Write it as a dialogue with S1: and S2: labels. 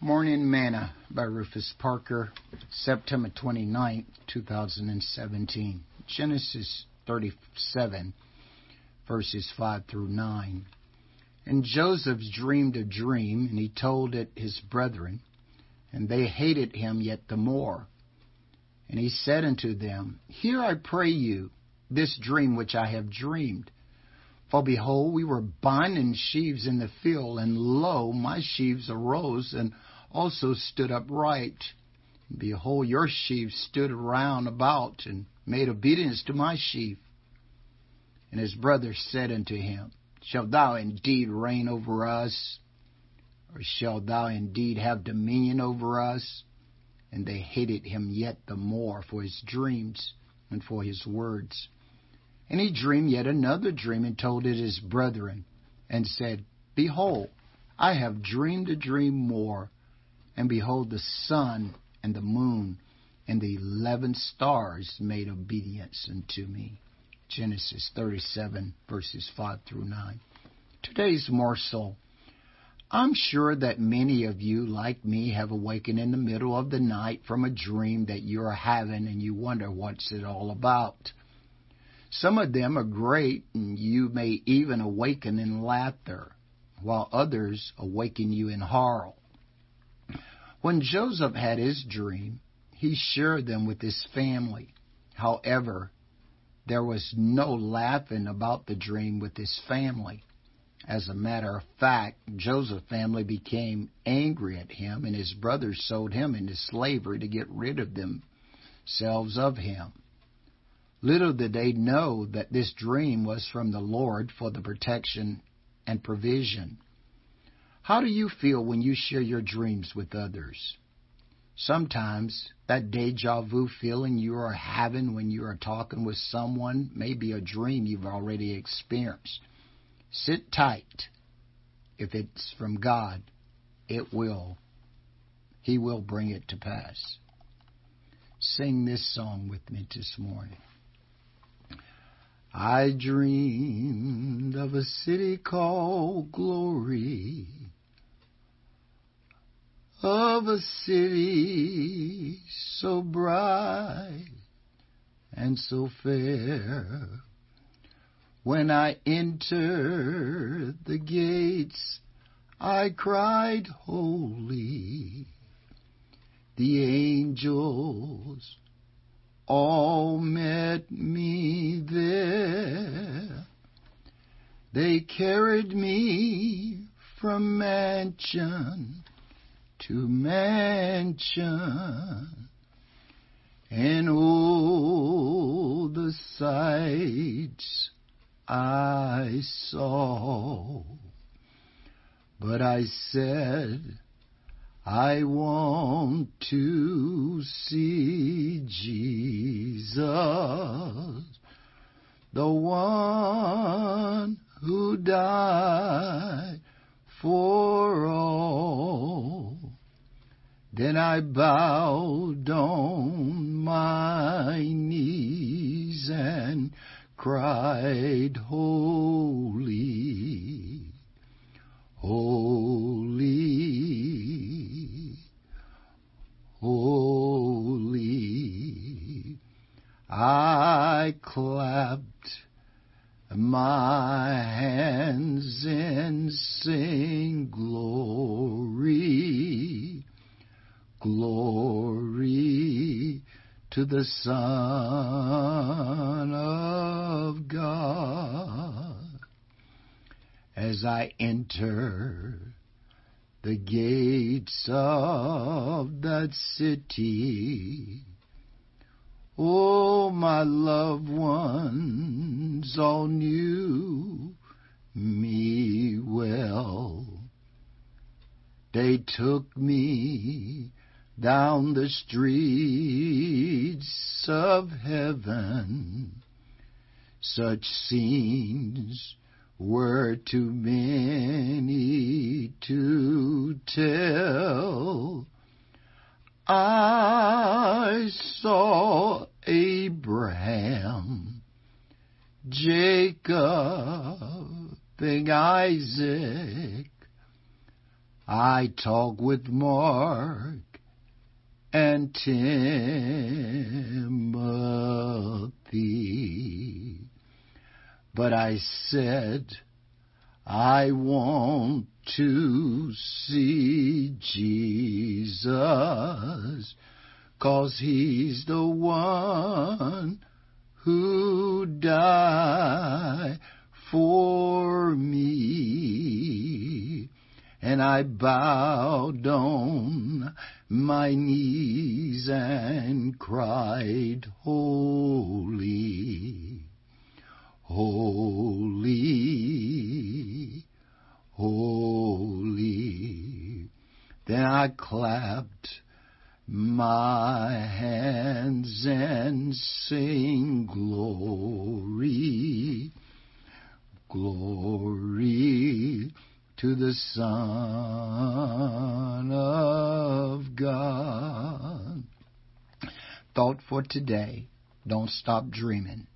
S1: Morning Manna by Rufus Parker, September 29, 2017. Genesis 37, verses 5 through 9. And Joseph dreamed a dream, and he told it his brethren, and they hated him yet the more. And he said unto them, Hear, I pray you, this dream which I have dreamed. For behold, we were binding sheaves in the field, and lo, my sheaves arose and also stood upright. Behold, your sheaves stood round about and made obedience to my sheaf. And his brothers said unto him, Shalt thou indeed reign over us? Or shalt thou indeed have dominion over us? And they hated him yet the more for his dreams and for his words. And he dreamed yet another dream and told it his brethren, and said, Behold, I have dreamed a dream more. And behold, the sun and the moon and the eleven stars made obedience unto me. Genesis 37, verses 5 through 9. Today's morsel. I'm sure that many of you, like me, have awakened in the middle of the night from a dream that you're having and you wonder what's it all about. Some of them are great, and you may even awaken in laughter, while others awaken you in horror. When Joseph had his dream, he shared them with his family. However, there was no laughing about the dream with his family. As a matter of fact, Joseph's family became angry at him, and his brothers sold him into slavery to get rid of themselves of him. Little did they know that this dream was from the Lord for the protection and provision. How do you feel when you share your dreams with others? Sometimes that deja vu feeling you are having when you are talking with someone may be a dream you've already experienced. Sit tight. If it's from God, it will. He will bring it to pass. Sing this song with me this morning. I dreamed of a city called Glory, of a city so bright and so fair. When I entered the gates, I cried, Holy. The angels all met me there. They carried me from mansion to mansion. And all the sights I saw. But I said, I want to see Jesus, the one who died for all. Then I bowed on my knees and cried, Holy, I clapped my hands and sing glory, glory to the Son of God. As I enter the gates of that city, Oh, my loved ones all knew me well. They took me down the streets of heaven. Such scenes were too many to tell. I saw Abraham, Jacob, and Isaac, I talk with Mark and Timothy. But I said, I want to see Jesus, cause he's the one who died for me. And I bowed on my knees and cried, Holy, holy, holy. Then I clapped my hands and sing glory, glory to the Son of God. Thought for today. Don't stop dreaming.